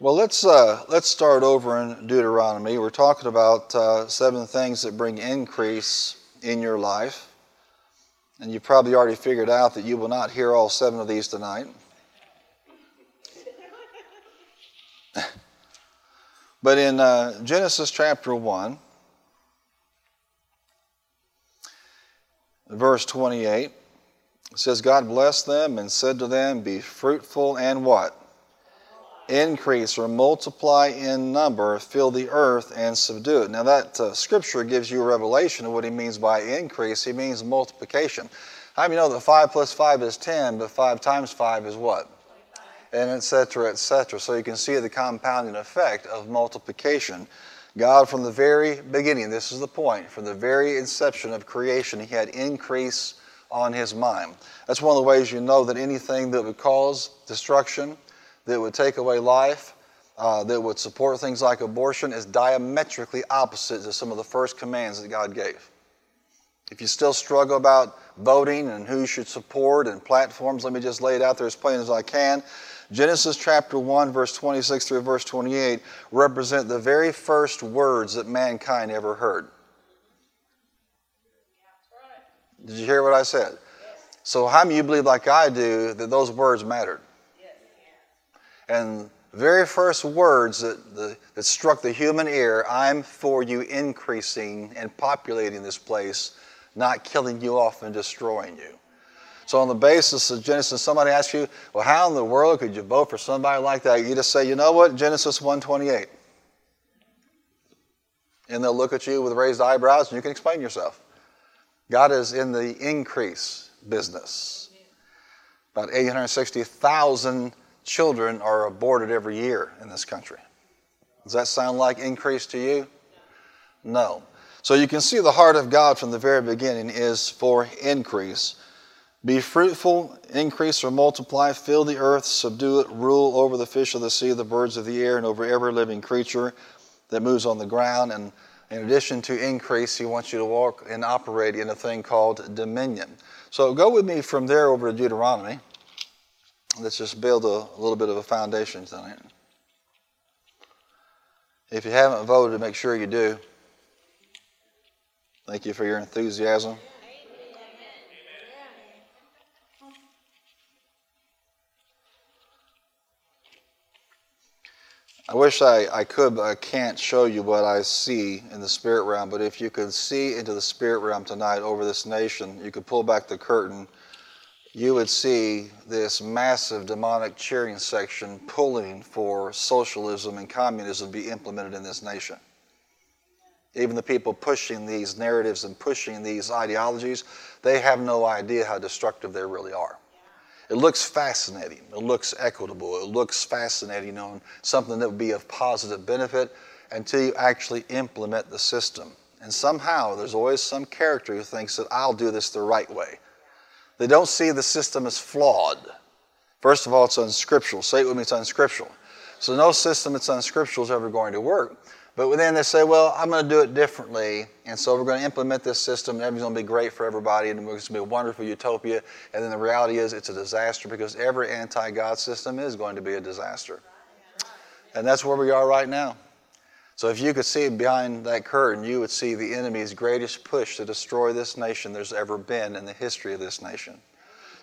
Well, let's uh, let's start over in Deuteronomy. We're talking about uh, seven things that bring increase in your life, and you probably already figured out that you will not hear all seven of these tonight. but in uh, Genesis chapter one, verse twenty-eight, it says, "God blessed them and said to them, Be fruitful and what." Increase or multiply in number, fill the earth and subdue it. Now, that uh, scripture gives you a revelation of what he means by increase. He means multiplication. How many know that 5 plus 5 is 10, but 5 times 5 is what? And et cetera, et cetera. So you can see the compounding effect of multiplication. God, from the very beginning, this is the point, from the very inception of creation, He had increase on His mind. That's one of the ways you know that anything that would cause destruction, that would take away life, uh, that would support things like abortion, is diametrically opposite to some of the first commands that God gave. If you still struggle about voting and who you should support and platforms, let me just lay it out there as plain as I can. Genesis chapter 1, verse 26 through verse 28 represent the very first words that mankind ever heard. Did you hear what I said? So, how many of you believe, like I do, that those words mattered? And very first words that, the, that struck the human ear I'm for you increasing and populating this place, not killing you off and destroying you. So, on the basis of Genesis, somebody asks you, Well, how in the world could you vote for somebody like that? You just say, You know what? Genesis 128. And they'll look at you with raised eyebrows and you can explain yourself. God is in the increase business. About 860,000 children are aborted every year in this country. Does that sound like increase to you? No. So you can see the heart of God from the very beginning is for increase. Be fruitful, increase or multiply, fill the earth, subdue it, rule over the fish of the sea, the birds of the air, and over every living creature that moves on the ground. And in addition to increase, He wants you to walk and operate in a thing called dominion. So go with me from there over to Deuteronomy let's just build a, a little bit of a foundation tonight. If you haven't voted, make sure you do. Thank you for your enthusiasm. I wish I, I could, but I can't show you what I see in the spirit realm. But if you could see into the spirit realm tonight over this nation, you could pull back the curtain you would see this massive demonic cheering section pulling for socialism and communism to be implemented in this nation. Even the people pushing these narratives and pushing these ideologies, they have no idea how destructive they really are. It looks fascinating. It looks equitable. It looks fascinating on something that would be of positive benefit until you actually implement the system. And somehow there's always some character who thinks that I'll do this the right way. They don't see the system as flawed. First of all, it's unscriptural. Say it with me, it's unscriptural. So no system that's unscriptural is ever going to work. But then they say, well, I'm going to do it differently. And so we're going to implement this system, and everything's going to be great for everybody, and it's going to be a wonderful utopia. And then the reality is it's a disaster because every anti God system is going to be a disaster. And that's where we are right now. So if you could see behind that curtain, you would see the enemy's greatest push to destroy this nation there's ever been in the history of this nation.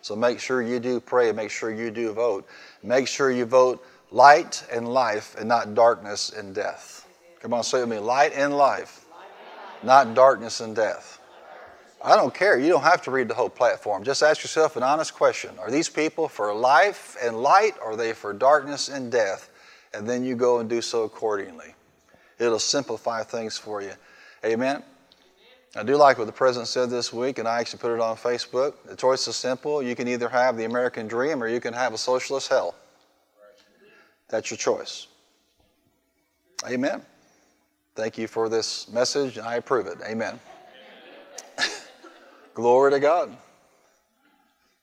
So make sure you do pray, make sure you do vote. Make sure you vote light and life and not darkness and death. Come on, say it with me light and life, not darkness and death. I don't care. You don't have to read the whole platform. Just ask yourself an honest question Are these people for life and light, or are they for darkness and death? And then you go and do so accordingly. It'll simplify things for you. Amen. I do like what the president said this week, and I actually put it on Facebook. The choice is simple. You can either have the American dream or you can have a socialist hell. That's your choice. Amen. Thank you for this message, and I approve it. Amen. Glory to God.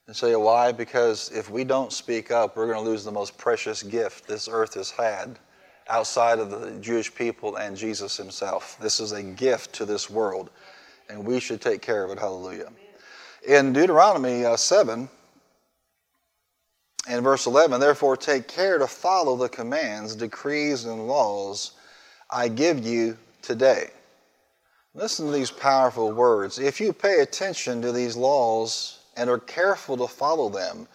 And say why? Because if we don't speak up, we're going to lose the most precious gift this earth has had outside of the Jewish people and Jesus himself. This is a gift to this world, and we should take care of it. Hallelujah. In Deuteronomy uh, 7, and verse 11, therefore take care to follow the commands, decrees, and laws I give you today. Listen to these powerful words. If you pay attention to these laws and are careful to follow them,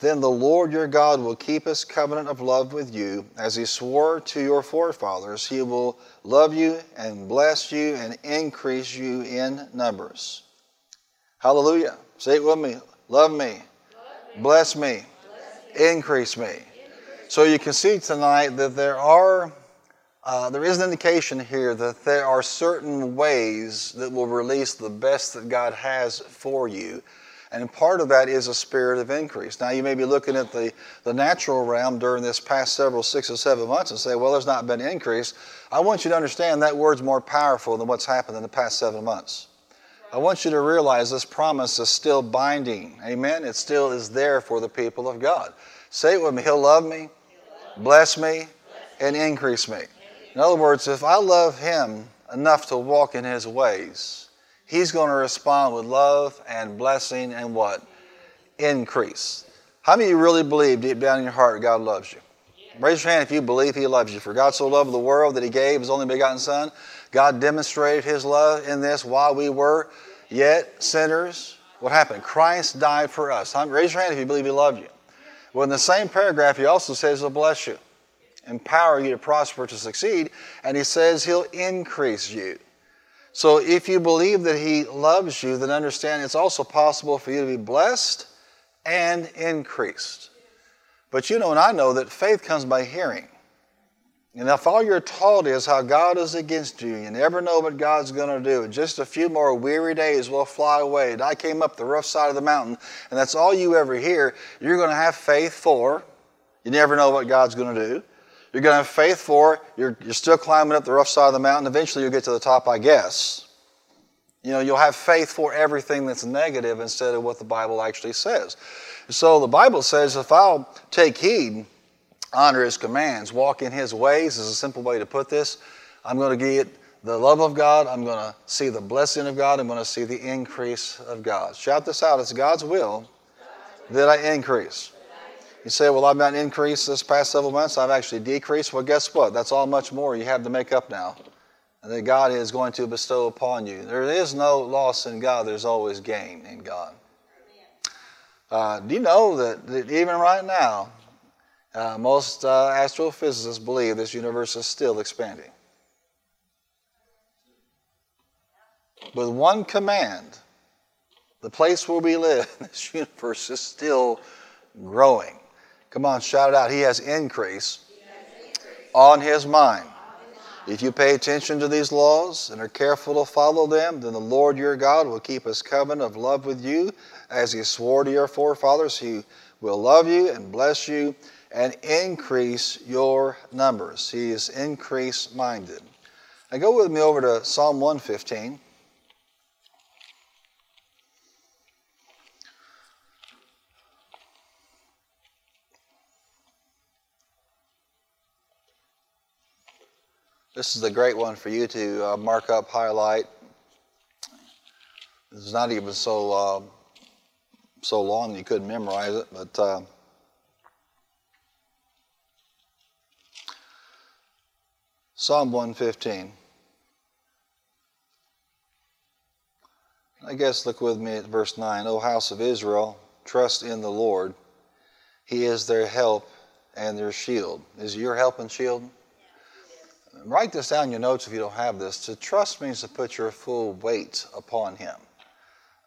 then the Lord your God will keep his covenant of love with you as he swore to your forefathers. He will love you and bless you and increase you in numbers. Hallelujah. Say it with me. Love me. Bless me increase me. So you can see tonight that there are, uh, there is an indication here that there are certain ways that will release the best that God has for you. And part of that is a spirit of increase. Now, you may be looking at the, the natural realm during this past several six or seven months and say, well, there's not been increase. I want you to understand that word's more powerful than what's happened in the past seven months. I want you to realize this promise is still binding. Amen? It still is there for the people of God. Say it with me. He'll love me, bless me, and increase me. In other words, if I love Him enough to walk in His ways, He's going to respond with love and blessing and what? Increase. How many of you really believe deep down in your heart God loves you? Raise your hand if you believe He loves you. For God so loved the world that He gave His only begotten Son. God demonstrated His love in this while we were yet sinners. What happened? Christ died for us. Raise your hand if you believe He loved you. Well, in the same paragraph, He also says He'll bless you, empower you to prosper, to succeed, and He says He'll increase you. So if you believe that He loves you, then understand it's also possible for you to be blessed and increased. But you know, and I know that faith comes by hearing. And if all you're taught is how God is against you, you never know what God's going to do. Just a few more weary days will fly away. And I came up the rough side of the mountain, and that's all you ever hear. You're going to have faith for. You never know what God's going to do. You're going to have faith for. You're, you're still climbing up the rough side of the mountain. Eventually, you'll get to the top, I guess. You know, you'll have faith for everything that's negative instead of what the Bible actually says. So the Bible says if I'll take heed, honor his commands, walk in his ways is a simple way to put this. I'm going to get the love of God. I'm going to see the blessing of God. I'm going to see the increase of God. Shout this out. It's God's will that I increase. You say, well, I've not increased this past several months. I've actually decreased. Well, guess what? That's all much more you have to make up now. That God is going to bestow upon you. There is no loss in God. There's always gain in God. Uh, do you know that, that even right now, uh, most uh, astrophysicists believe this universe is still expanding. With one command, the place where we live this universe is still growing. Come on, shout it out. He has increase, on his mind. If you pay attention to these laws and are careful to follow them, then the Lord your God will keep his covenant of love with you as he swore to your forefathers. He will love you and bless you and increase your numbers. He is increase minded. Now go with me over to Psalm 115. This is a great one for you to uh, mark up, highlight. It's not even so uh, so long you couldn't memorize it, but uh, Psalm 115. I guess look with me at verse 9. O house of Israel, trust in the Lord. He is their help and their shield. Is your help and shield? Write this down in your notes if you don't have this. To trust means to put your full weight upon Him.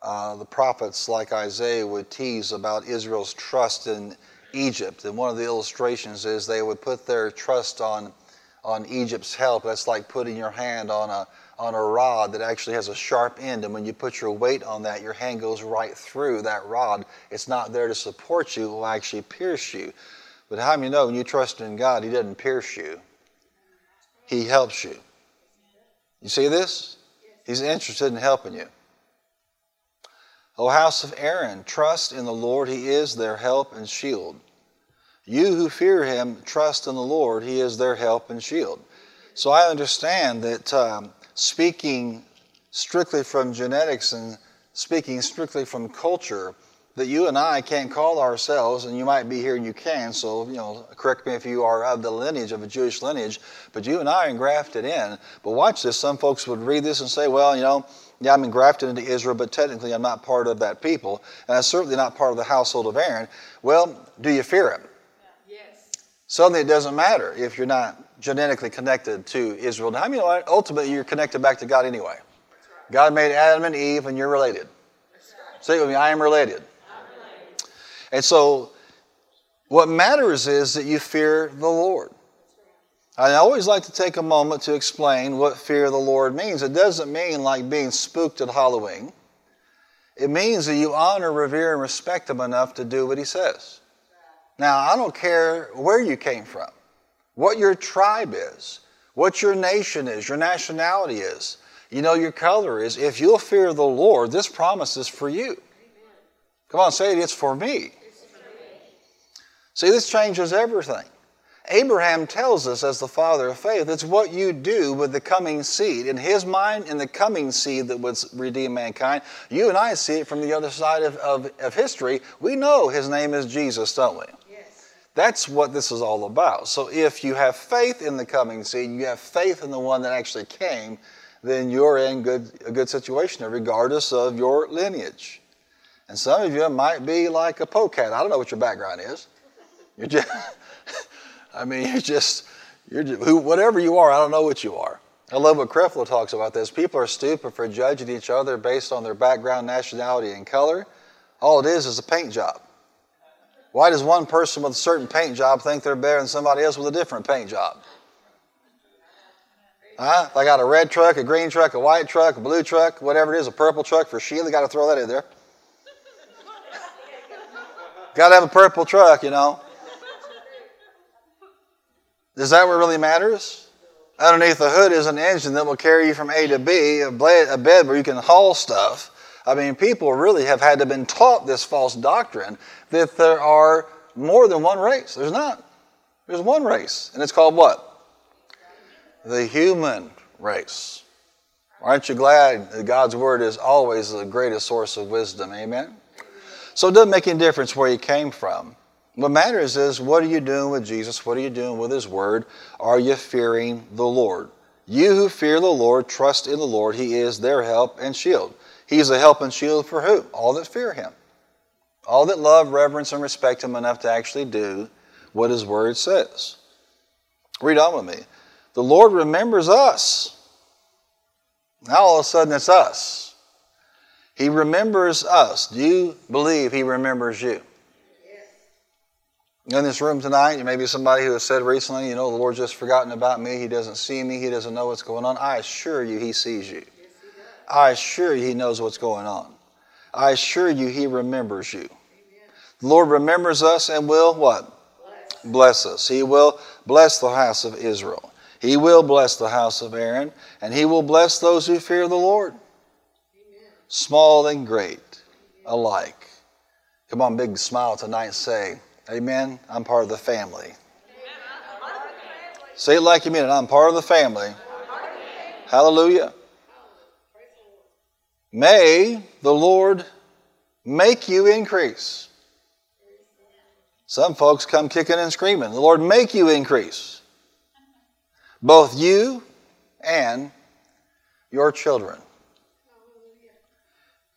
Uh, the prophets, like Isaiah, would tease about Israel's trust in Egypt. And one of the illustrations is they would put their trust on on Egypt's help. That's like putting your hand on a, on a rod that actually has a sharp end. And when you put your weight on that, your hand goes right through that rod. It's not there to support you, it will actually pierce you. But how many know when you trust in God, He doesn't pierce you, He helps you. You see this? He's interested in helping you. O house of Aaron, trust in the Lord. He is their help and shield. You who fear him trust in the Lord, he is their help and shield. So I understand that um, speaking strictly from genetics and speaking strictly from culture, that you and I can't call ourselves, and you might be here and you can, so, you know, correct me if you are of the lineage, of a Jewish lineage, but you and I are engrafted in. But watch this, some folks would read this and say, well, you know, yeah, I'm engrafted into Israel, but technically I'm not part of that people, and I'm certainly not part of the household of Aaron. Well, do you fear him? Yes. Suddenly it doesn't matter if you're not genetically connected to Israel. Now, I mean, ultimately you're connected back to God anyway. Right. God made Adam and Eve, and you're related. Right. Say it with me, I am related. And so, what matters is that you fear the Lord. I always like to take a moment to explain what fear of the Lord means. It doesn't mean like being spooked at Halloween. It means that you honor, revere, and respect Him enough to do what He says. Now, I don't care where you came from, what your tribe is, what your nation is, your nationality is, you know, your color is. If you'll fear the Lord, this promise is for you. Come on, say it, it's for me. See, this changes everything. Abraham tells us, as the father of faith, it's what you do with the coming seed. In his mind, in the coming seed that would redeem mankind, you and I see it from the other side of, of, of history. We know his name is Jesus, don't we? Yes. That's what this is all about. So if you have faith in the coming seed, you have faith in the one that actually came, then you're in good, a good situation, regardless of your lineage. And some of you might be like a polecat. I don't know what your background is. You're just, I mean, you're just, you're just, who, whatever you are, I don't know what you are. I love what Creflo talks about this. People are stupid for judging each other based on their background, nationality, and color. All it is is a paint job. Why does one person with a certain paint job think they're better than somebody else with a different paint job? Huh? If I got a red truck, a green truck, a white truck, a blue truck, whatever it is, a purple truck for Sheila, got to throw that in there. got to have a purple truck, you know. Is that what really matters? Underneath the hood is an engine that will carry you from A to B, a, bed where you can haul stuff. I mean, people really have had to been taught this false doctrine that there are more than one race. There's not. There's one race, and it's called what? The human race. Aren't you glad that God's word is always the greatest source of wisdom? Amen? So it doesn't make any difference where you came from. What matters is what are you doing with Jesus? What are you doing with His Word? Are you fearing the Lord? You who fear the Lord, trust in the Lord. He is their help and shield. He's a help and shield for who? All that fear Him. All that love, reverence, and respect Him enough to actually do what His Word says. Read on with me. The Lord remembers us. Now all of a sudden it's us. He remembers us. Do you believe He remembers you? In this room tonight, you may be somebody who has said recently, you know, the Lord's just forgotten about me. He doesn't see me. He doesn't know what's going on. I assure you, He sees you. I assure you, He knows what's going on. I assure you, He remembers you. The Lord remembers us and will what? Bless. bless us. He will bless the house of Israel. He will bless the house of Aaron, and He will bless those who fear the Lord, Amen. small and great alike. Come on, big smile tonight say, Amen. I'm part of the family. Say it like you mean it. I'm part of the family. Hallelujah. May the Lord make you increase. Some folks come kicking and screaming. The Lord make you increase. Both you and your children.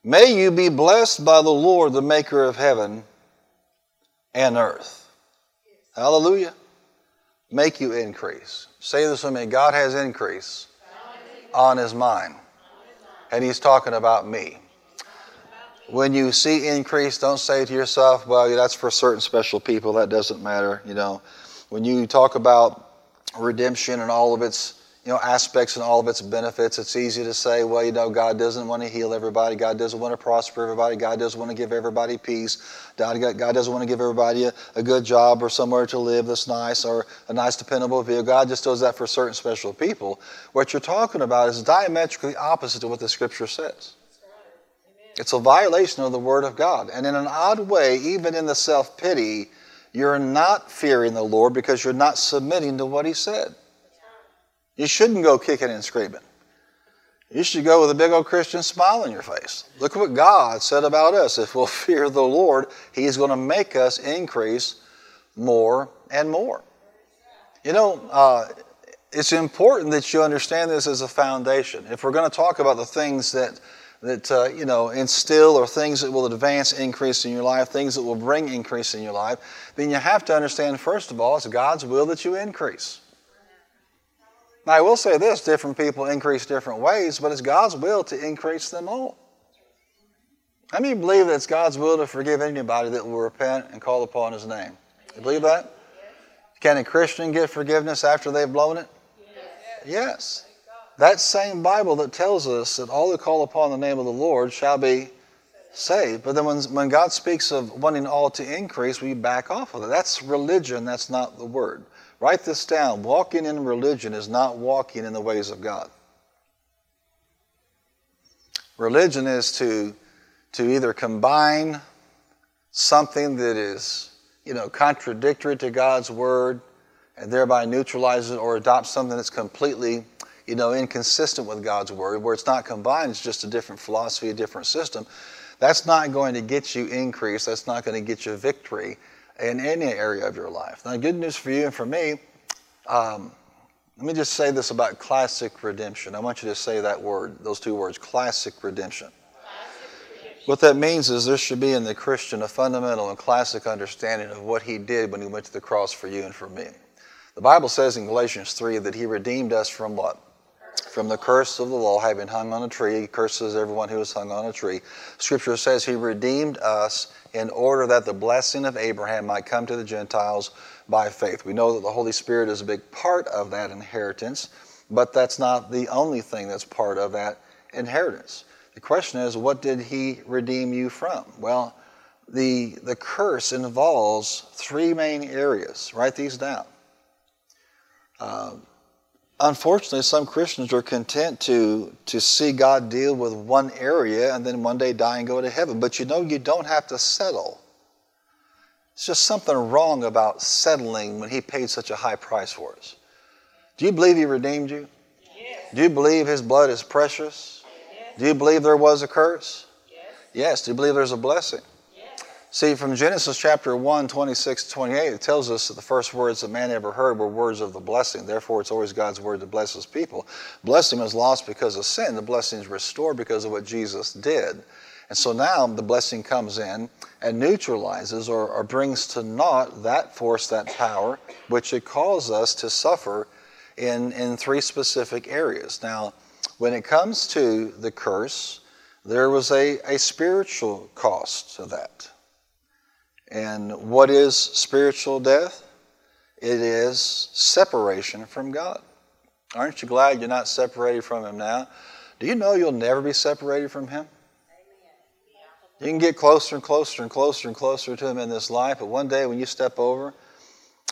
May you be blessed by the Lord, the maker of heaven and earth. Hallelujah. Make you increase. Say this with me God has increase on his mind. And he's talking about me. When you see increase, don't say to yourself, well, that's for certain special people. That doesn't matter. You know, when you talk about redemption and all of its you know, aspects and all of its benefits. It's easy to say, well, you know, God doesn't want to heal everybody. God doesn't want to prosper everybody. God doesn't want to give everybody peace. God, doesn't want to give everybody a, a good job or somewhere to live that's nice or a nice, dependable vehicle. God just does that for certain special people. What you're talking about is diametrically opposite to what the Scripture says. It's a violation of the Word of God. And in an odd way, even in the self pity, you're not fearing the Lord because you're not submitting to what He said. You shouldn't go kicking and screaming. You should go with a big old Christian smile on your face. Look what God said about us. If we'll fear the Lord, He's going to make us increase more and more. You know, uh, it's important that you understand this as a foundation. If we're going to talk about the things that that uh, you know instill or things that will advance increase in your life, things that will bring increase in your life, then you have to understand first of all it's God's will that you increase. Now I will say this: different people increase different ways, but it's God's will to increase them all. How many believe that it's God's will to forgive anybody that will repent and call upon His name? You believe that? Can a Christian get forgiveness after they've blown it? Yes. That same Bible that tells us that all who call upon the name of the Lord shall be saved. But then when, when God speaks of wanting all to increase, we back off of it. That's religion, that's not the word. Write this down. Walking in religion is not walking in the ways of God. Religion is to, to either combine something that is, you know, contradictory to God's word and thereby neutralize it or adopt something that's completely you know, inconsistent with God's word, where it's not combined, it's just a different philosophy, a different system, that's not going to get you increase. That's not going to get you victory in any area of your life. Now, good news for you and for me, um, let me just say this about classic redemption. I want you to say that word, those two words, classic redemption. What that means is there should be in the Christian a fundamental and classic understanding of what he did when he went to the cross for you and for me. The Bible says in Galatians 3 that he redeemed us from what? From the curse of the law, having hung on a tree. Curses everyone who is hung on a tree. Scripture says he redeemed us in order that the blessing of Abraham might come to the Gentiles by faith. We know that the Holy Spirit is a big part of that inheritance, but that's not the only thing that's part of that inheritance. The question is, what did he redeem you from? Well, the, the curse involves three main areas. Write these down. Um, unfortunately, some Christians are content to, to see God deal with one area and then one day die and go to heaven. But you know, you don't have to settle. It's just something wrong about settling when He paid such a high price for us. Do you believe He redeemed you? Yes. Do you believe His blood is precious? Yes. Do you believe there was a curse? Yes. yes. Do you believe there's a blessing? See, from Genesis chapter 1, 26 to 28, it tells us that the first words that man ever heard were words of the blessing. Therefore, it's always God's word that blesses people. Blessing was lost because of sin. The blessing is restored because of what Jesus did. And so now the blessing comes in and neutralizes or, or brings to naught that force, that power, which it caused us to suffer in, in three specific areas. Now, when it comes to the curse, there was a, a spiritual cost to that. And what is spiritual death? It is separation from God. Aren't you glad you're not separated from Him now? Do you know you'll never be separated from Him? You can get closer and closer and closer and closer to Him in this life, but one day when you step over,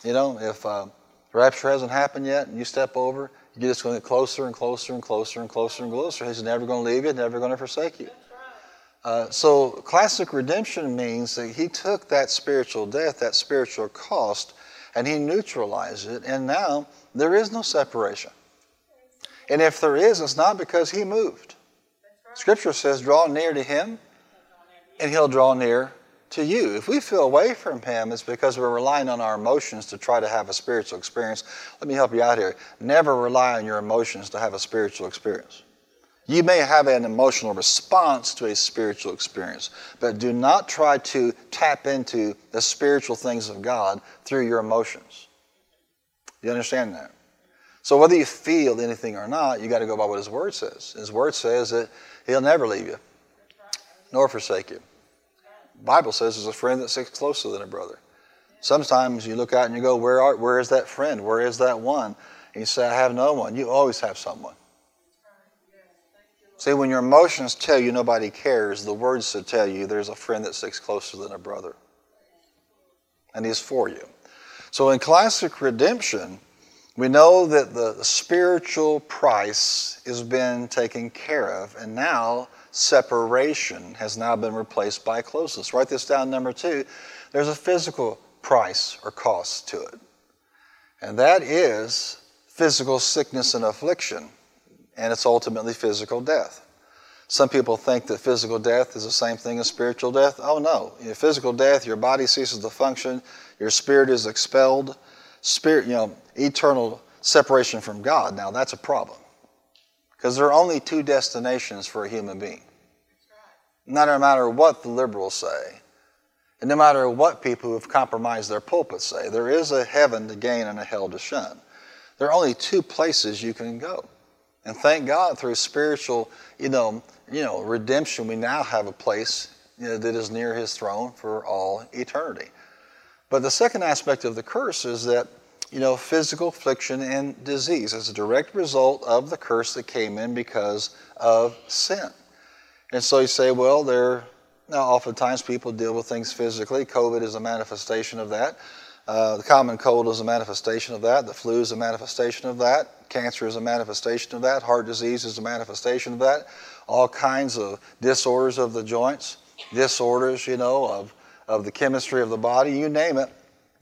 you know, if uh, rapture hasn't happened yet and you step over, you're just going to get closer and closer and closer and closer and closer. He's never going to leave you, never going to forsake you. Uh, so, classic redemption means that he took that spiritual death, that spiritual cost, and he neutralized it, and now there is no separation. And if there is, it's not because he moved. Scripture says, draw near to him, and he'll draw near to you. If we feel away from him, it's because we're relying on our emotions to try to have a spiritual experience. Let me help you out here. Never rely on your emotions to have a spiritual experience. You may have an emotional response to a spiritual experience, but do not try to tap into the spiritual things of God through your emotions. You understand that? So whether you feel anything or not, you got to go by what His Word says. His Word says that He'll never leave you, nor forsake you. The Bible says there's a friend that sticks closer than a brother. Sometimes you look out and you go, where, are, where is that friend? Where is that one? And you say, I have no one. You always have someone. See, when your emotions tell you nobody cares, the words should tell you there's a friend that sticks closer than a brother. And he's for you. So in classic redemption, we know that the spiritual price has been taken care of, and now separation has now been replaced by closeness. Write this down, number two. There's a physical price or cost to it, and that is physical sickness and affliction and it's ultimately physical death. Some people think that physical death is the same thing as spiritual death. Oh no. In physical death, your body ceases to function, your spirit is expelled. Spirit, you know, eternal separation from God. Now that's a problem. Because there are only two destinations for a human being. No matter what the liberals say, and no matter what people who have compromised their pulpits say, there is a heaven to gain and a hell to shun. There are only two places you can go. And thank God through spiritual, you know, you know, redemption, we now have a place you know, that is near his throne for all eternity. But the second aspect of the curse is that, you know, physical affliction and disease is a direct result of the curse that came in because of sin. And so you say, well, there, now oftentimes people deal with things physically. COVID is a manifestation of that. Uh, the common cold is a manifestation of that. The flu is a manifestation of that. Cancer is a manifestation of that. Heart disease is a manifestation of that. All kinds of disorders of the joints, disorders, you know, of, of the chemistry of the body, you name it.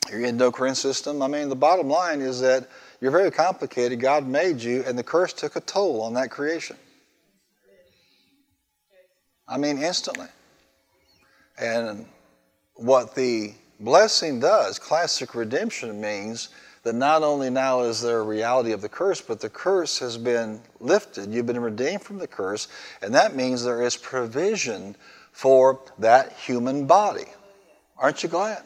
Your endocrine system. I mean, the bottom line is that you're very complicated. God made you, and the curse took a toll on that creation. I mean, instantly. And what the blessing does, classic redemption means that not only now is there a reality of the curse, but the curse has been lifted. You've been redeemed from the curse, and that means there is provision for that human body. Aren't you glad?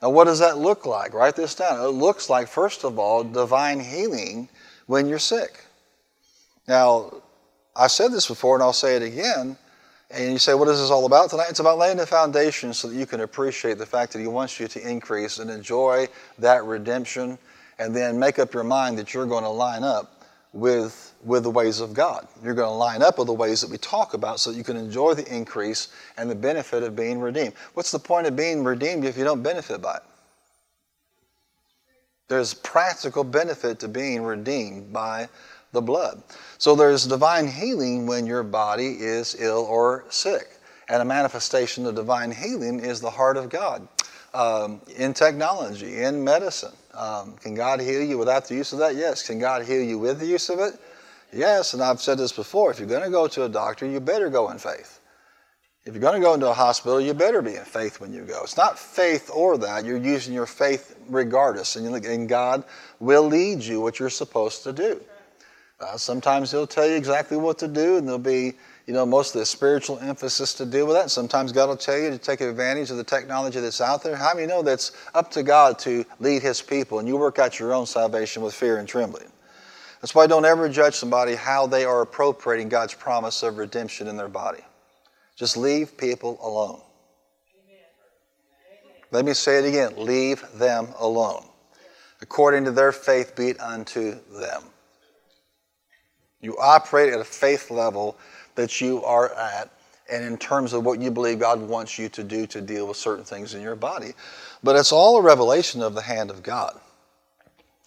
Now, what does that look like? Write this down. It looks like, first of all, divine healing when you're sick. Now, I said this before, and I'll say it again. And you say, what is this all about tonight? It's about laying the foundation so that you can appreciate the fact that He wants you to increase and enjoy that redemption, and then make up your mind that you're going to line up with, with the ways of God. You're going to line up with the ways that we talk about so that you can enjoy the increase and the benefit of being redeemed. What's the point of being redeemed if you don't benefit by it? There's practical benefit to being redeemed by the blood. So there's divine healing when your body is ill or sick. And a manifestation of divine healing is the heart of God. Um, in technology, in medicine. Um, can God heal you without the use of that? Yes. Can God heal you with the use of it? Yes. And I've said this before if you're going to go to a doctor, you better go in faith. If you're going to go into a hospital, you better be in faith when you go. It's not faith or that. You're using your faith regardless. And, and God will lead you what you're supposed to do. Uh, sometimes he'll tell you exactly what to do, and there'll be, you know, most of the spiritual emphasis to deal with that. Sometimes God will tell you to take advantage of the technology that's out there. How many know that's up to God to lead His people, and you work out your own salvation with fear and trembling? That's why don't ever judge somebody how they are appropriating God's promise of redemption in their body. Just leave people alone. Let me say it again leave them alone. According to their faith, be it unto them. You operate at a faith level that you are at, and in terms of what you believe God wants you to do to deal with certain things in your body. But it's all a revelation of the hand of God.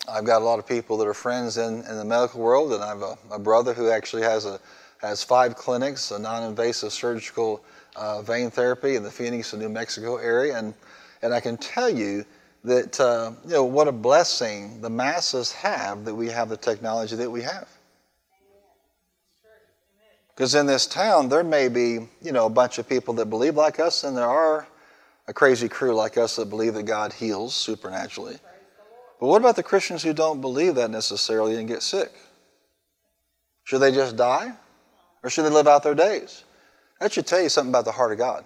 I've got a lot of people that are friends in, in the medical world, and I have a, a brother who actually has a has five clinics, a non-invasive surgical uh, vein therapy in the Phoenix and New Mexico area, and and I can tell you that uh, you know what a blessing the masses have that we have the technology that we have. Because in this town, there may be, you know, a bunch of people that believe like us, and there are a crazy crew like us that believe that God heals supernaturally. But what about the Christians who don't believe that necessarily and get sick? Should they just die? Or should they live out their days? That should tell you something about the heart of God.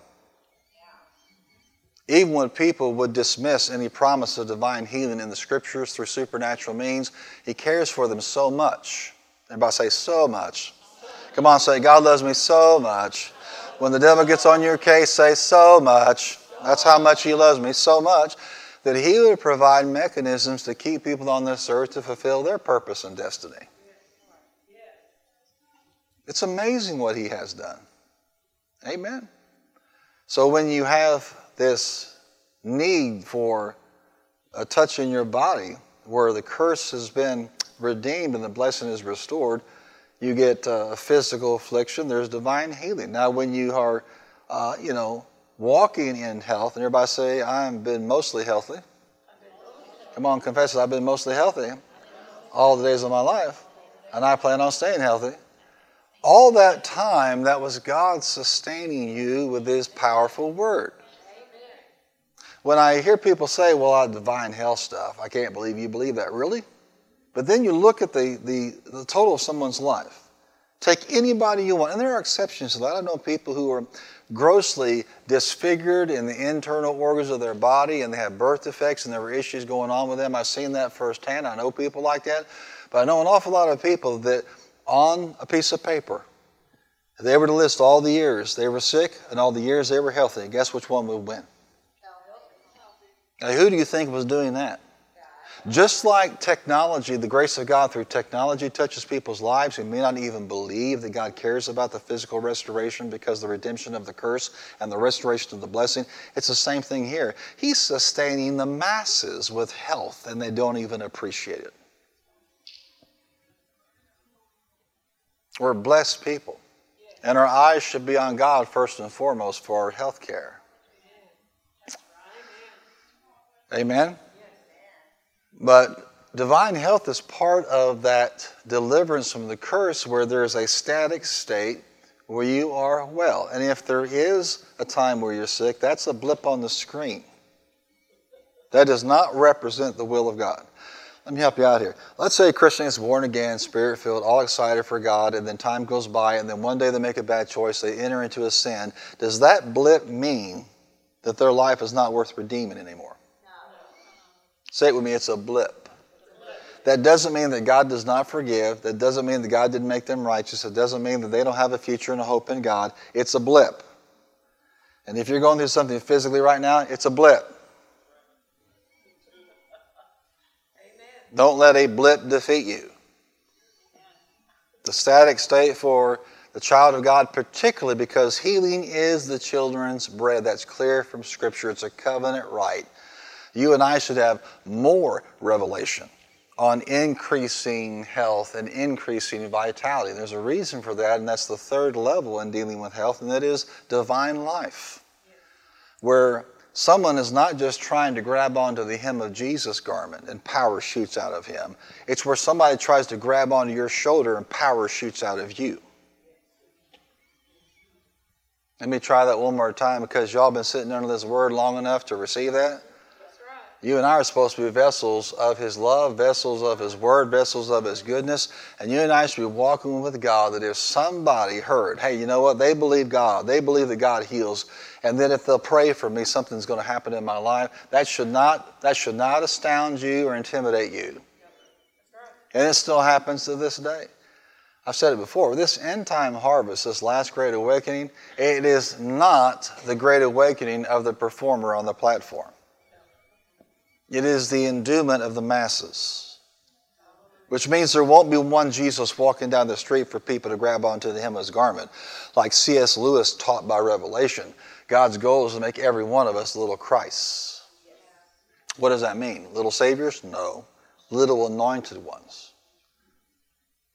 Even when people would dismiss any promise of divine healing in the scriptures through supernatural means, He cares for them so much. Everybody say, so much Come on, say, God loves me so much. When the devil gets on your case, say, so much. That's how much he loves me, so much that he would provide mechanisms to keep people on this earth to fulfill their purpose and destiny. It's amazing what he has done. Amen. So when you have this need for a touch in your body where the curse has been redeemed and the blessing is restored, you get uh, physical affliction, there's divine healing. Now, when you are, uh, you know, walking in health, and everybody say, I've been mostly healthy. Come on, confess it, I've been mostly healthy all the days of my life. And I plan on staying healthy. All that time, that was God sustaining you with His powerful word. When I hear people say, well, I divine health stuff, I can't believe you believe that. Really? But then you look at the, the, the total of someone's life. Take anybody you want, and there are exceptions to that. I know people who are grossly disfigured in the internal organs of their body and they have birth defects and there are issues going on with them. I've seen that firsthand. I know people like that. But I know an awful lot of people that on a piece of paper, they were to list all the years they were sick and all the years they were healthy, guess which one would win? Now, who do you think was doing that? Just like technology, the grace of God through technology touches people's lives who may not even believe that God cares about the physical restoration because the redemption of the curse and the restoration of the blessing, it's the same thing here. He's sustaining the masses with health and they don't even appreciate it. We're blessed people. And our eyes should be on God first and foremost for our health care. Amen? But divine health is part of that deliverance from the curse where there's a static state where you are well. And if there is a time where you're sick, that's a blip on the screen. That does not represent the will of God. Let me help you out here. Let's say a Christian is born again, spirit filled, all excited for God, and then time goes by, and then one day they make a bad choice, they enter into a sin. Does that blip mean that their life is not worth redeeming anymore? Say it with me, it's a blip. That doesn't mean that God does not forgive. That doesn't mean that God didn't make them righteous. It doesn't mean that they don't have a future and a hope in God. It's a blip. And if you're going through something physically right now, it's a blip. Don't let a blip defeat you. The static state for the child of God, particularly because healing is the children's bread. That's clear from Scripture. It's a covenant right. You and I should have more revelation on increasing health and increasing vitality. There's a reason for that, and that's the third level in dealing with health, and that is divine life, where someone is not just trying to grab onto the hem of Jesus' garment and power shoots out of him. It's where somebody tries to grab onto your shoulder and power shoots out of you. Let me try that one more time because y'all been sitting under this word long enough to receive that. You and I are supposed to be vessels of His love, vessels of His word, vessels of His goodness. And you and I should be walking with God that if somebody heard, hey, you know what? They believe God. They believe that God heals. And then if they'll pray for me, something's going to happen in my life. That should not, that should not astound you or intimidate you. And it still happens to this day. I've said it before, this end time harvest, this last great awakening, it is not the great awakening of the performer on the platform. It is the endowment of the masses, which means there won't be one Jesus walking down the street for people to grab onto the hem of his garment. Like C.S. Lewis taught by revelation, God's goal is to make every one of us little Christs. What does that mean? Little saviors? No. Little anointed ones.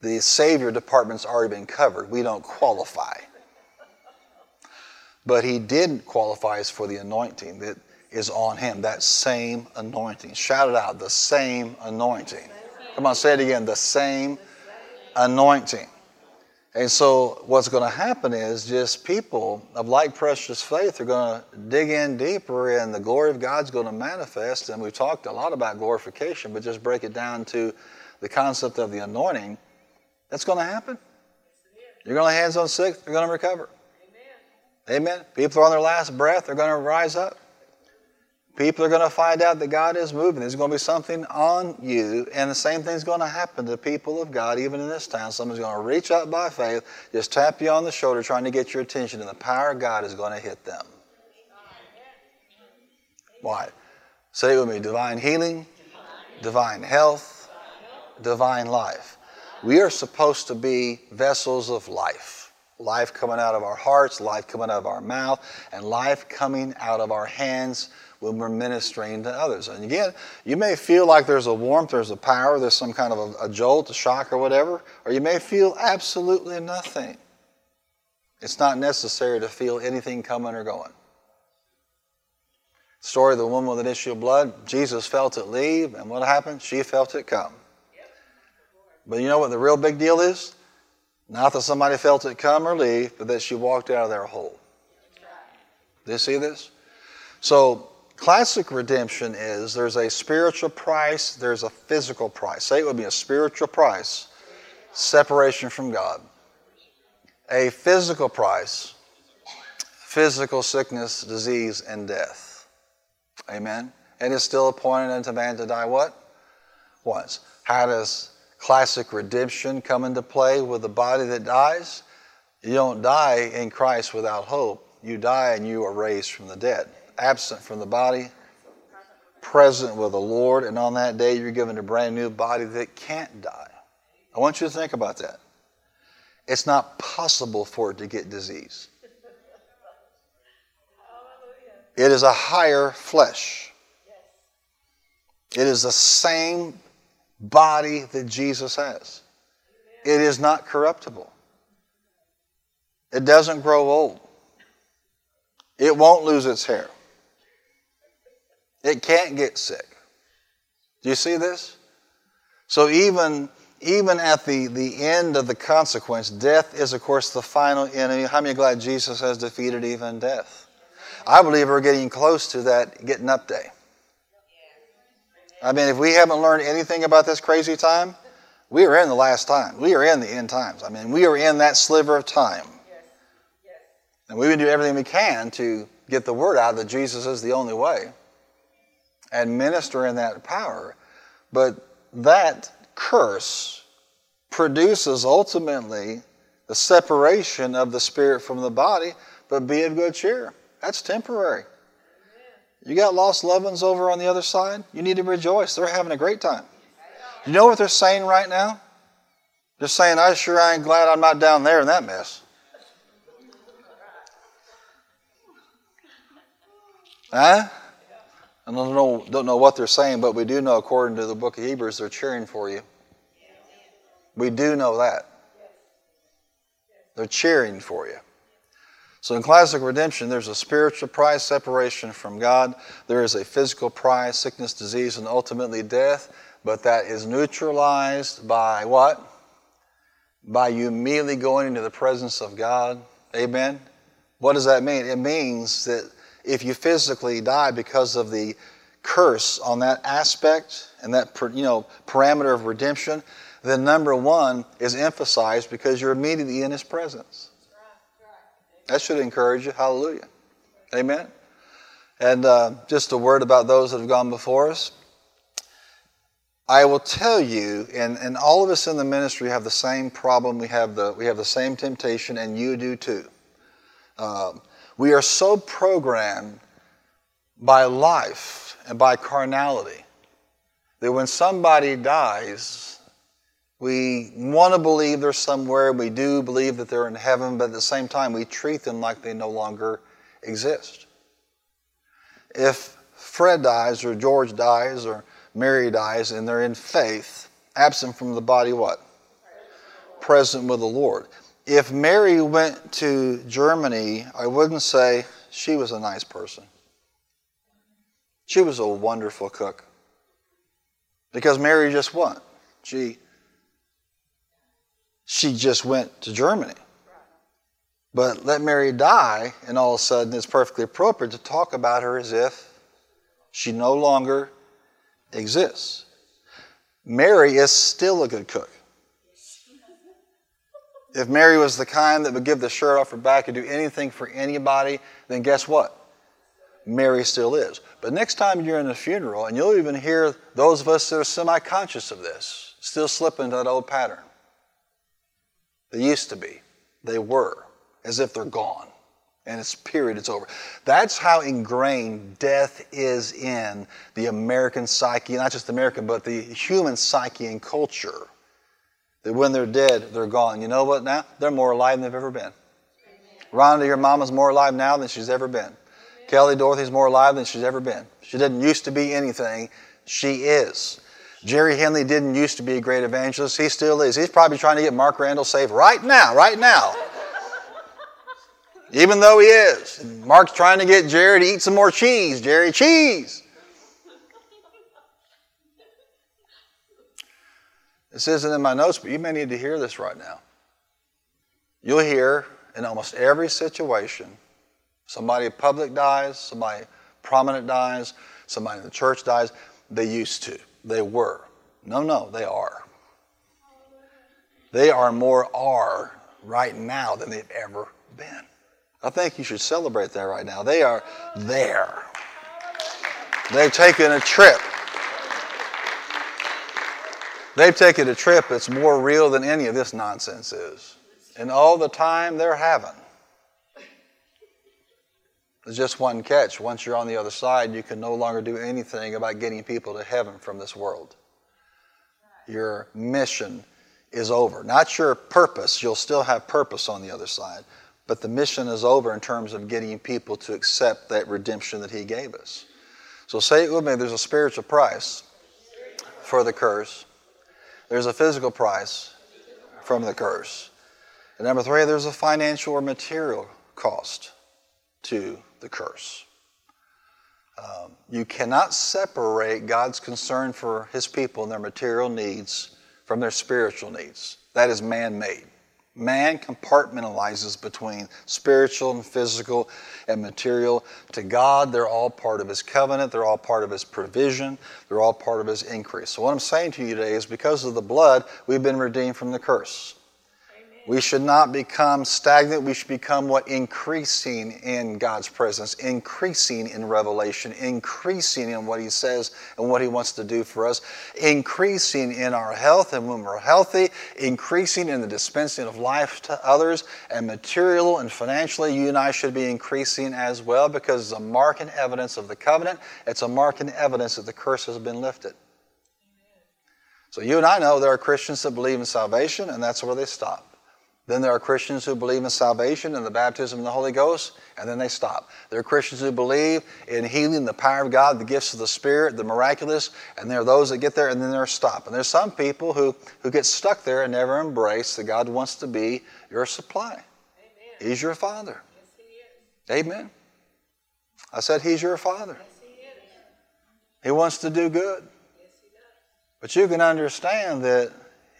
The Savior department's already been covered. We don't qualify. But he did qualify us for the anointing. That is on him. That same anointing. Shout it out. The same anointing. Come on, say it again. The same anointing. And so, what's going to happen is just people of like precious faith are going to dig in deeper, and the glory of God's going to manifest. And we've talked a lot about glorification, but just break it down to the concept of the anointing. That's going to happen. You're going to lay hands on sick, they're going to recover. Amen. Amen. People are on their last breath, they're going to rise up. People are going to find out that God is moving. There's going to be something on you, and the same thing's going to happen to the people of God, even in this town. Someone's going to reach out by faith, just tap you on the shoulder, trying to get your attention, and the power of God is going to hit them. Why? Say it with me divine healing, divine health, divine life. We are supposed to be vessels of life. Life coming out of our hearts, life coming out of our mouth, and life coming out of our hands when we're ministering to others. And again, you may feel like there's a warmth, there's a power, there's some kind of a, a jolt, a shock, or whatever, or you may feel absolutely nothing. It's not necessary to feel anything coming or going. Story of the woman with an issue of blood. Jesus felt it leave, and what happened? She felt it come. But you know what the real big deal is? Not that somebody felt it come or leave, but that she walked out of there whole. Do you see this? So, classic redemption is there's a spiritual price, there's a physical price. Say it would be a spiritual price, separation from God. A physical price, physical sickness, disease, and death. Amen? And it's still appointed unto man to die what? Once. How does classic redemption come into play with the body that dies? You don't die in Christ without hope. You die and you are raised from the dead, absent from the body, present with the Lord, and on that day you're given a brand new body that can't die. I want you to think about that. It's not possible for it to get disease. It is a higher flesh. It is the same body that Jesus has. It is not corruptible. It doesn't grow old. It won't lose its hair. It can't get sick. Do you see this? So even even at the, the end of the consequence, death is of course the final enemy. How many glad Jesus has defeated even death? I believe we're getting close to that getting up day. I mean, if we haven't learned anything about this crazy time, we are in the last time. We are in the end times. I mean, we are in that sliver of time. And we would do everything we can to get the word out that Jesus is the only way and minister in that power. But that curse produces ultimately the separation of the spirit from the body, but be of good cheer. That's temporary. You got lost loved ones over on the other side? You need to rejoice. They're having a great time. You know what they're saying right now? They're saying, I sure ain't glad I'm not down there in that mess. Huh? I don't know, don't know what they're saying, but we do know, according to the book of Hebrews, they're cheering for you. We do know that. They're cheering for you. So in classic redemption, there's a spiritual price, separation from God. There is a physical price, sickness, disease, and ultimately death. But that is neutralized by what? By you immediately going into the presence of God. Amen. What does that mean? It means that if you physically die because of the curse on that aspect and that you know parameter of redemption, then number one is emphasized because you're immediately in His presence. That should encourage you. Hallelujah. Amen. And uh, just a word about those that have gone before us. I will tell you, and, and all of us in the ministry have the same problem. We have the, we have the same temptation, and you do too. Um, we are so programmed by life and by carnality that when somebody dies, we want to believe they're somewhere. We do believe that they're in heaven, but at the same time, we treat them like they no longer exist. If Fred dies, or George dies, or Mary dies, and they're in faith, absent from the body, what? Present with the Lord if Mary went to Germany, I wouldn't say she was a nice person. She was a wonderful cook. Because Mary just went. She she just went to Germany. But let Mary die, and all of a sudden it's perfectly appropriate to talk about her as if she no longer exists. Mary is still a good cook. If Mary was the kind that would give the shirt off her back and do anything for anybody, then guess what? Mary still is. But next time you're in a funeral, and you'll even hear those of us that are semi conscious of this still slip into that old pattern. They used to be, they were, as if they're gone. And it's period, it's over. That's how ingrained death is in the American psyche, not just American, but the human psyche and culture that when they're dead, they're gone. You know what now? They're more alive than they've ever been. Rhonda, your mama's more alive now than she's ever been. Kelly Dorothy's more alive than she's ever been. She didn't used to be anything. She is. Jerry Henley didn't used to be a great evangelist. He still is. He's probably trying to get Mark Randall saved right now, right now. Even though he is. Mark's trying to get Jerry to eat some more cheese. Jerry, cheese. This isn't in my notes, but you may need to hear this right now. You'll hear in almost every situation somebody public dies, somebody prominent dies, somebody in the church dies. They used to. They were. No, no, they are. They are more are right now than they've ever been. I think you should celebrate that right now. They are there. They've taken a trip. They've taken a trip that's more real than any of this nonsense is. And all the time they're having. There's just one catch. Once you're on the other side, you can no longer do anything about getting people to heaven from this world. Your mission is over. Not your purpose, you'll still have purpose on the other side, but the mission is over in terms of getting people to accept that redemption that He gave us. So say it with me there's a spiritual price for the curse, there's a physical price from the curse. And number three, there's a financial or material cost to the curse. Um, you cannot separate God's concern for His people and their material needs from their spiritual needs. That is man made. Man compartmentalizes between spiritual and physical and material. To God, they're all part of His covenant, they're all part of His provision, they're all part of His increase. So, what I'm saying to you today is because of the blood, we've been redeemed from the curse. We should not become stagnant. We should become what? Increasing in God's presence, increasing in revelation, increasing in what He says and what He wants to do for us, increasing in our health and when we're healthy, increasing in the dispensing of life to others, and material and financially, you and I should be increasing as well because it's a mark and evidence of the covenant. It's a mark and evidence that the curse has been lifted. So you and I know there are Christians that believe in salvation, and that's where they stop. Then there are Christians who believe in salvation and the baptism of the Holy Ghost, and then they stop. There are Christians who believe in healing, the power of God, the gifts of the Spirit, the miraculous, and there are those that get there and then they're stopped. And there's some people who, who get stuck there and never embrace that God wants to be your supply. Amen. He's your Father. Yes, he Amen. I said, He's your Father. Yes, he, he, wants to do good. Yes, but you can understand that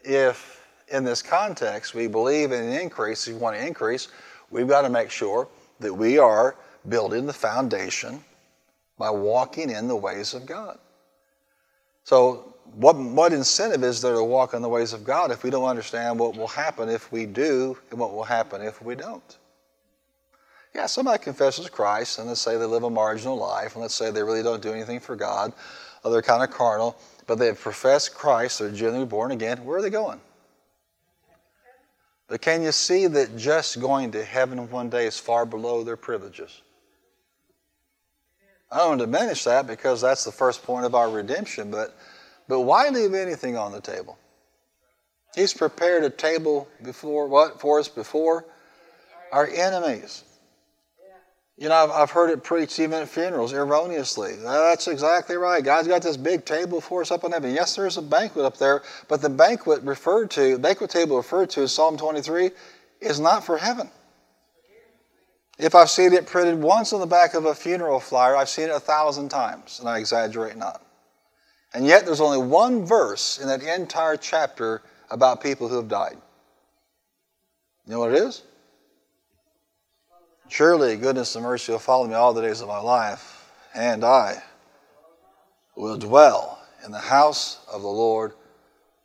if in this context, we believe in an increase, If we want to increase, we've got to make sure that we are building the foundation by walking in the ways of God. So, what, what incentive is there to walk in the ways of God if we don't understand what will happen if we do and what will happen if we don't? Yeah, somebody confesses Christ and let's say they live a marginal life and let's say they really don't do anything for God, or they're kind of carnal, but they've professed Christ, they're genuinely born again. Where are they going? But can you see that just going to heaven one day is far below their privileges? I don't diminish that because that's the first point of our redemption, but, but why leave anything on the table? He's prepared a table before what for us before our enemies. You know, I've, I've heard it preached even at funerals erroneously. That's exactly right. God's got this big table for us up in heaven. Yes, there's a banquet up there, but the banquet referred to, the banquet table referred to in Psalm 23 is not for heaven. If I've seen it printed once on the back of a funeral flyer, I've seen it a thousand times, and I exaggerate not. And yet, there's only one verse in that entire chapter about people who have died. You know what it is? Surely goodness and mercy will follow me all the days of my life, and I will dwell in the house of the Lord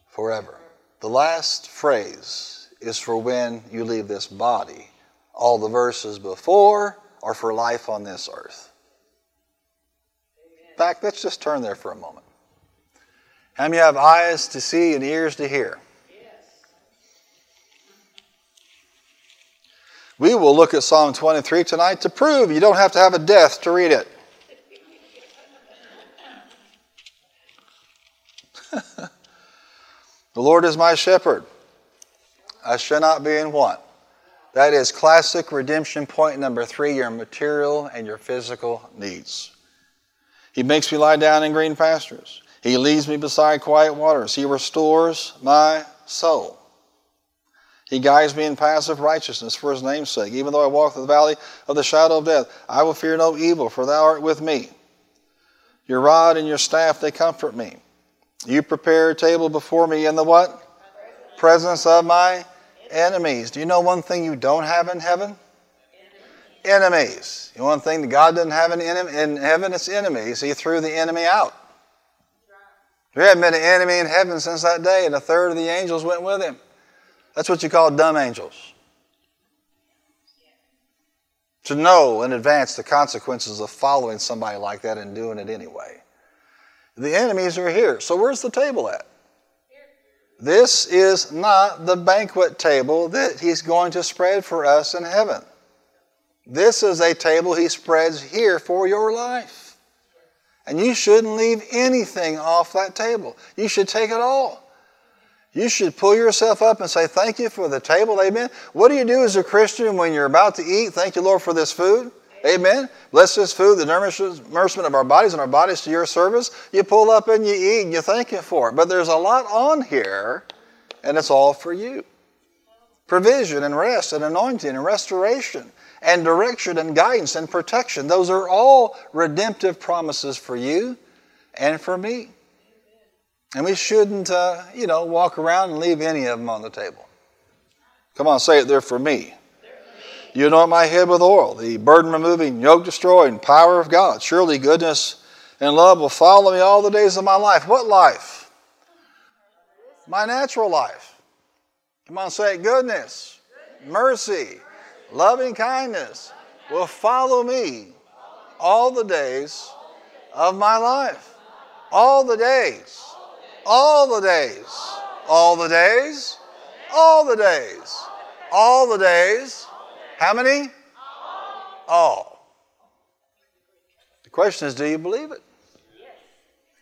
forever. The last phrase is for when you leave this body. All the verses before are for life on this earth. Fact, let's just turn there for a moment. How many have eyes to see and ears to hear? We will look at Psalm 23 tonight to prove you don't have to have a death to read it. the Lord is my shepherd. I shall not be in want. That is classic redemption point number three your material and your physical needs. He makes me lie down in green pastures. He leads me beside quiet waters. He restores my soul. He guides me in paths of righteousness for his name's sake. Even though I walk through the valley of the shadow of death, I will fear no evil, for thou art with me. Your rod and your staff, they comfort me. You prepare a table before me in the what? presence of my enemies. Do you know one thing you don't have in heaven? Enemies. You know one thing that God doesn't have in, in heaven? It's enemies. He threw the enemy out. There hadn't been an enemy in heaven since that day, and a third of the angels went with him. That's what you call dumb angels. To know in advance the consequences of following somebody like that and doing it anyway. The enemies are here. So where's the table at? This is not the banquet table that he's going to spread for us in heaven. This is a table he spreads here for your life. And you shouldn't leave anything off that table. You should take it all. You should pull yourself up and say, Thank you for the table. Amen. What do you do as a Christian when you're about to eat? Thank you, Lord, for this food. Amen. Bless this food, the nourishment of our bodies and our bodies to your service. You pull up and you eat and you thank you for it. But there's a lot on here, and it's all for you. Provision and rest and anointing and restoration and direction and guidance and protection. Those are all redemptive promises for you and for me. And we shouldn't, uh, you know, walk around and leave any of them on the table. Come on, say it there for me. You anoint my head with oil, the burden removing, yoke destroying power of God. Surely goodness and love will follow me all the days of my life. What life? My natural life. Come on, say it. Goodness, mercy, loving kindness will follow me all the days of my life. All the days. All the days. All the days. All the days. All the days how many? All. The question is, do you believe it?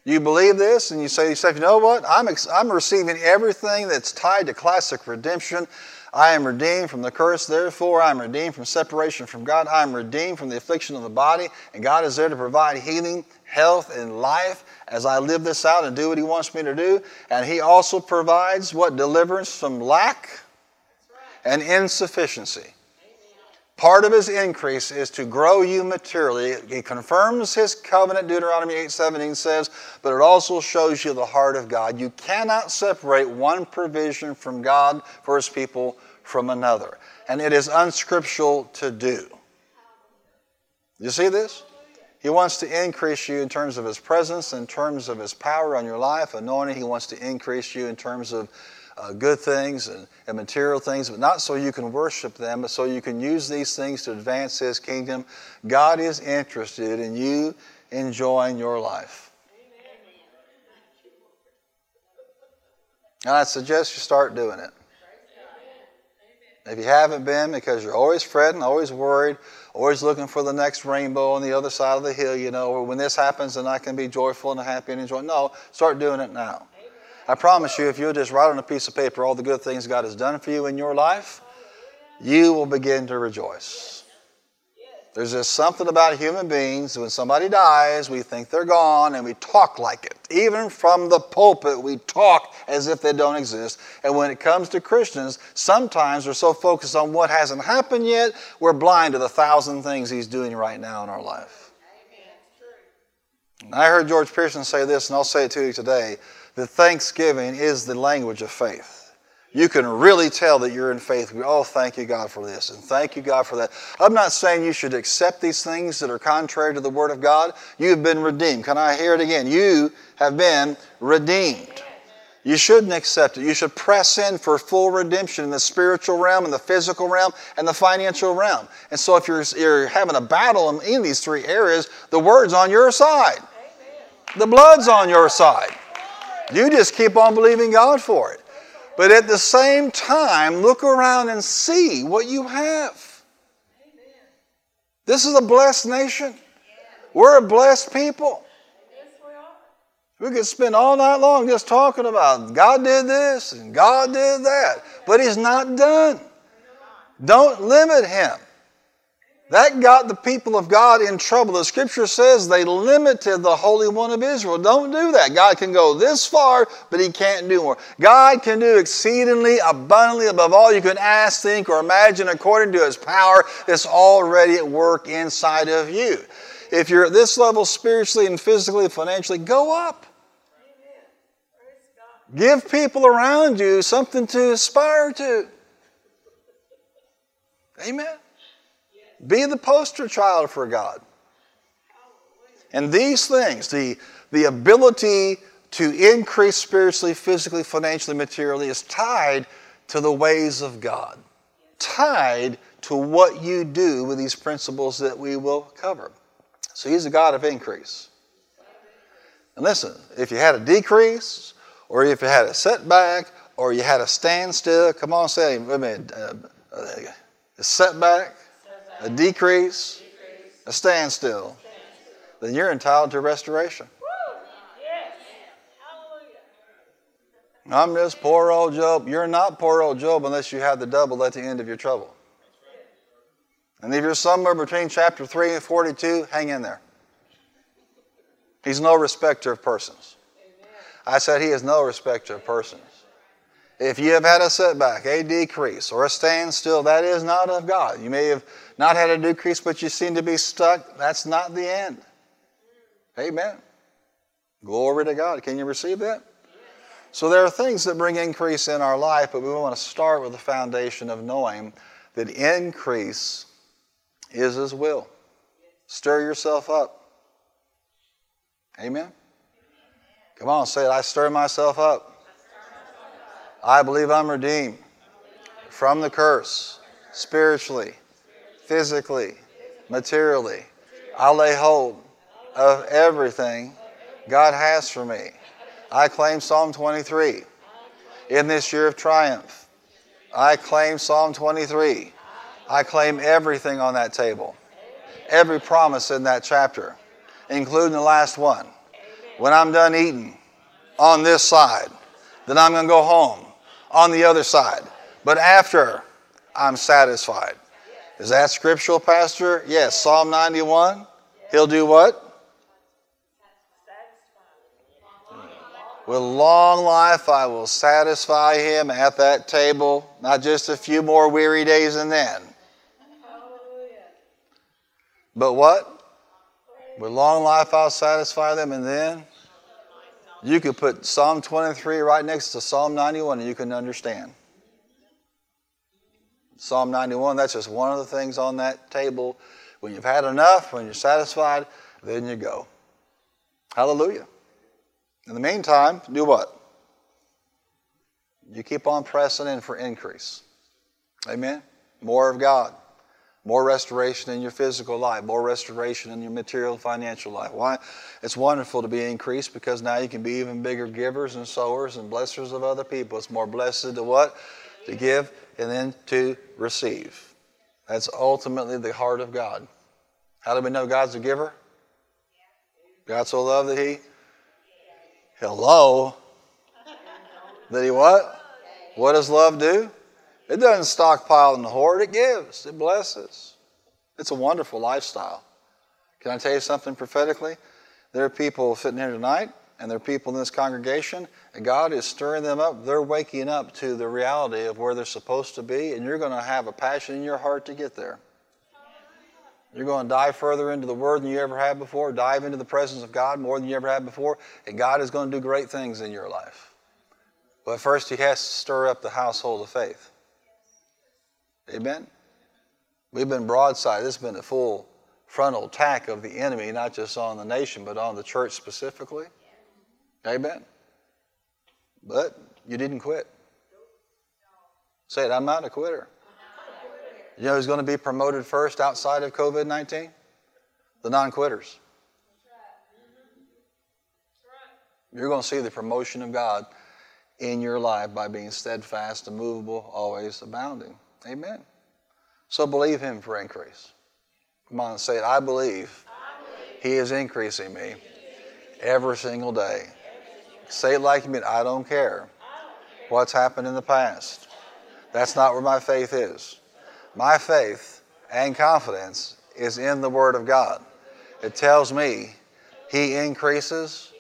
You believe this and you say to yourself, you know what? I'm, ex- I'm receiving everything that's tied to classic redemption. I am redeemed from the curse, therefore, I am redeemed from separation from God. I am redeemed from the affliction of the body, and God is there to provide healing, health, and life as I live this out and do what He wants me to do. And He also provides what? Deliverance from lack and insufficiency. Part of his increase is to grow you materially. He confirms his covenant, Deuteronomy 8:17 says, but it also shows you the heart of God. You cannot separate one provision from God for his people from another. And it is unscriptural to do. You see this? He wants to increase you in terms of his presence, in terms of his power on your life, anointing. He wants to increase you in terms of uh, good things and, and material things, but not so you can worship them, but so you can use these things to advance His kingdom. God is interested in you enjoying your life. And I suggest you start doing it. If you haven't been, because you're always fretting, always worried, always looking for the next rainbow on the other side of the hill, you know, or when this happens, then I can be joyful and happy and enjoy. No, start doing it now. I promise you, if you'll just write on a piece of paper all the good things God has done for you in your life, you will begin to rejoice. There's just something about human beings, when somebody dies, we think they're gone and we talk like it. Even from the pulpit, we talk as if they don't exist. And when it comes to Christians, sometimes we're so focused on what hasn't happened yet, we're blind to the thousand things He's doing right now in our life. I heard George Pearson say this, and I'll say it to you today that thanksgiving is the language of faith. You can really tell that you're in faith. Oh, thank you, God, for this, and thank you, God, for that. I'm not saying you should accept these things that are contrary to the Word of God. You have been redeemed. Can I hear it again? You have been redeemed. You shouldn't accept it. You should press in for full redemption in the spiritual realm, in the physical realm, and the financial realm. And so, if you're, you're having a battle in, in these three areas, the Word's on your side, the blood's on your side. You just keep on believing God for it. But at the same time, look around and see what you have. This is a blessed nation. We're a blessed people. We could spend all night long just talking about God did this and God did that, but He's not done. Don't limit Him. That got the people of God in trouble. The scripture says they limited the Holy One of Israel. Don't do that. God can go this far, but He can't do more. God can do exceedingly abundantly above all you can ask, think, or imagine according to His power that's already at work inside of you. If you're at this level spiritually and physically financially, go up. Give people around you something to aspire to. Amen. Be the poster child for God. And these things, the, the ability to increase spiritually, physically, financially, materially, is tied to the ways of God, tied to what you do with these principles that we will cover. So He's a God of increase. And listen, if you had a decrease, or if you had a setback, or you had a standstill, come on, say, wait a minute, uh, a setback, a decrease, a standstill, then you're entitled to restoration. I'm just poor old Job. You're not poor old Job unless you have the double at the end of your trouble. And if you're somewhere between chapter 3 and 42, hang in there. He's no respecter of persons. I said he is no respecter of persons. If you have had a setback, a decrease, or a standstill, that is not of God. You may have not had a decrease, but you seem to be stuck. That's not the end. Amen. Glory to God. Can you receive that? So there are things that bring increase in our life, but we want to start with the foundation of knowing that increase is His will. Stir yourself up. Amen. Come on, say it. I stir myself up. I believe I'm redeemed from the curse, spiritually, physically, materially. I lay hold of everything God has for me. I claim Psalm 23 in this year of triumph. I claim Psalm 23. I claim everything on that table, every promise in that chapter, including the last one. When I'm done eating on this side, then I'm going to go home on the other side. But after I'm satisfied. Is that scriptural, Pastor? Yes. Psalm 91. He'll do what? With long life, I will satisfy him at that table, not just a few more weary days and then. But what? With long life, I'll satisfy them, and then you could put Psalm 23 right next to Psalm 91 and you can understand. Psalm 91, that's just one of the things on that table. When you've had enough, when you're satisfied, then you go. Hallelujah. In the meantime, do what? You keep on pressing in for increase. Amen? More of God more restoration in your physical life, more restoration in your material and financial life. Why? It's wonderful to be increased because now you can be even bigger givers and sowers and blessers of other people. It's more blessed to what? To give and then to receive. That's ultimately the heart of God. How do we know God's a giver? God so loved that He. Hello. That He what? What does love do? It doesn't stockpile and hoard, it gives, it blesses. It's a wonderful lifestyle. Can I tell you something prophetically? There are people sitting here tonight, and there are people in this congregation, and God is stirring them up. They're waking up to the reality of where they're supposed to be, and you're going to have a passion in your heart to get there. You're going to dive further into the Word than you ever have before, dive into the presence of God more than you ever have before, and God is going to do great things in your life. But first, He has to stir up the household of faith. Amen? We've been broadside. This has been a full frontal attack of the enemy, not just on the nation, but on the church specifically. Amen? But you didn't quit. Say it, I'm not a quitter. You know who's going to be promoted first outside of COVID 19? The non quitters. You're going to see the promotion of God in your life by being steadfast, immovable, always abounding. Amen. So believe Him for increase. Come on say it. I believe, I believe. He is increasing me every single day. Say it like you mean. I don't care what's happened in the past. That's not where my faith is. My faith and confidence is in the Word of God. It tells me He increases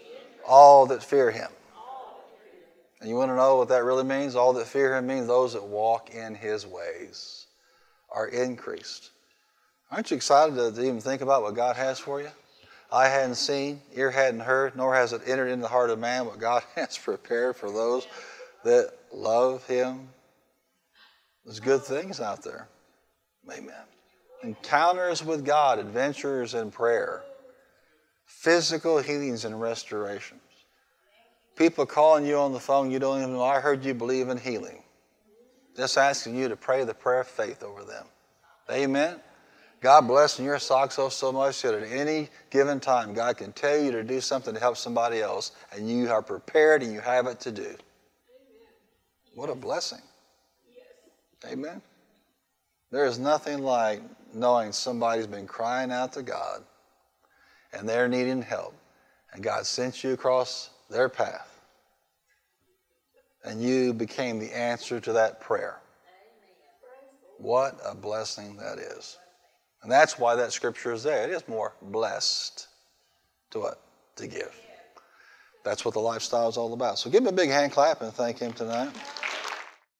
all that fear Him. And you want to know what that really means? All that fear him means those that walk in his ways are increased. Aren't you excited to even think about what God has for you? eye hadn't seen, ear hadn't heard, nor has it entered into the heart of man what God has prepared for those that love Him. There's good things out there. Amen. Encounters with God, adventures in prayer, physical healings and restorations. People calling you on the phone, you don't even know, I heard you believe in healing. Just asking you to pray the prayer of faith over them. Amen. God blessing your socks off so much that at any given time, God can tell you to do something to help somebody else, and you are prepared and you have it to do. What a blessing. Amen. There is nothing like knowing somebody's been crying out to God and they're needing help, and God sent you across their path, and you became the answer to that prayer. What a blessing that is. And that's why that scripture is there. It is more blessed to what? To give. That's what the lifestyle is all about. So give him a big hand clap and thank him tonight.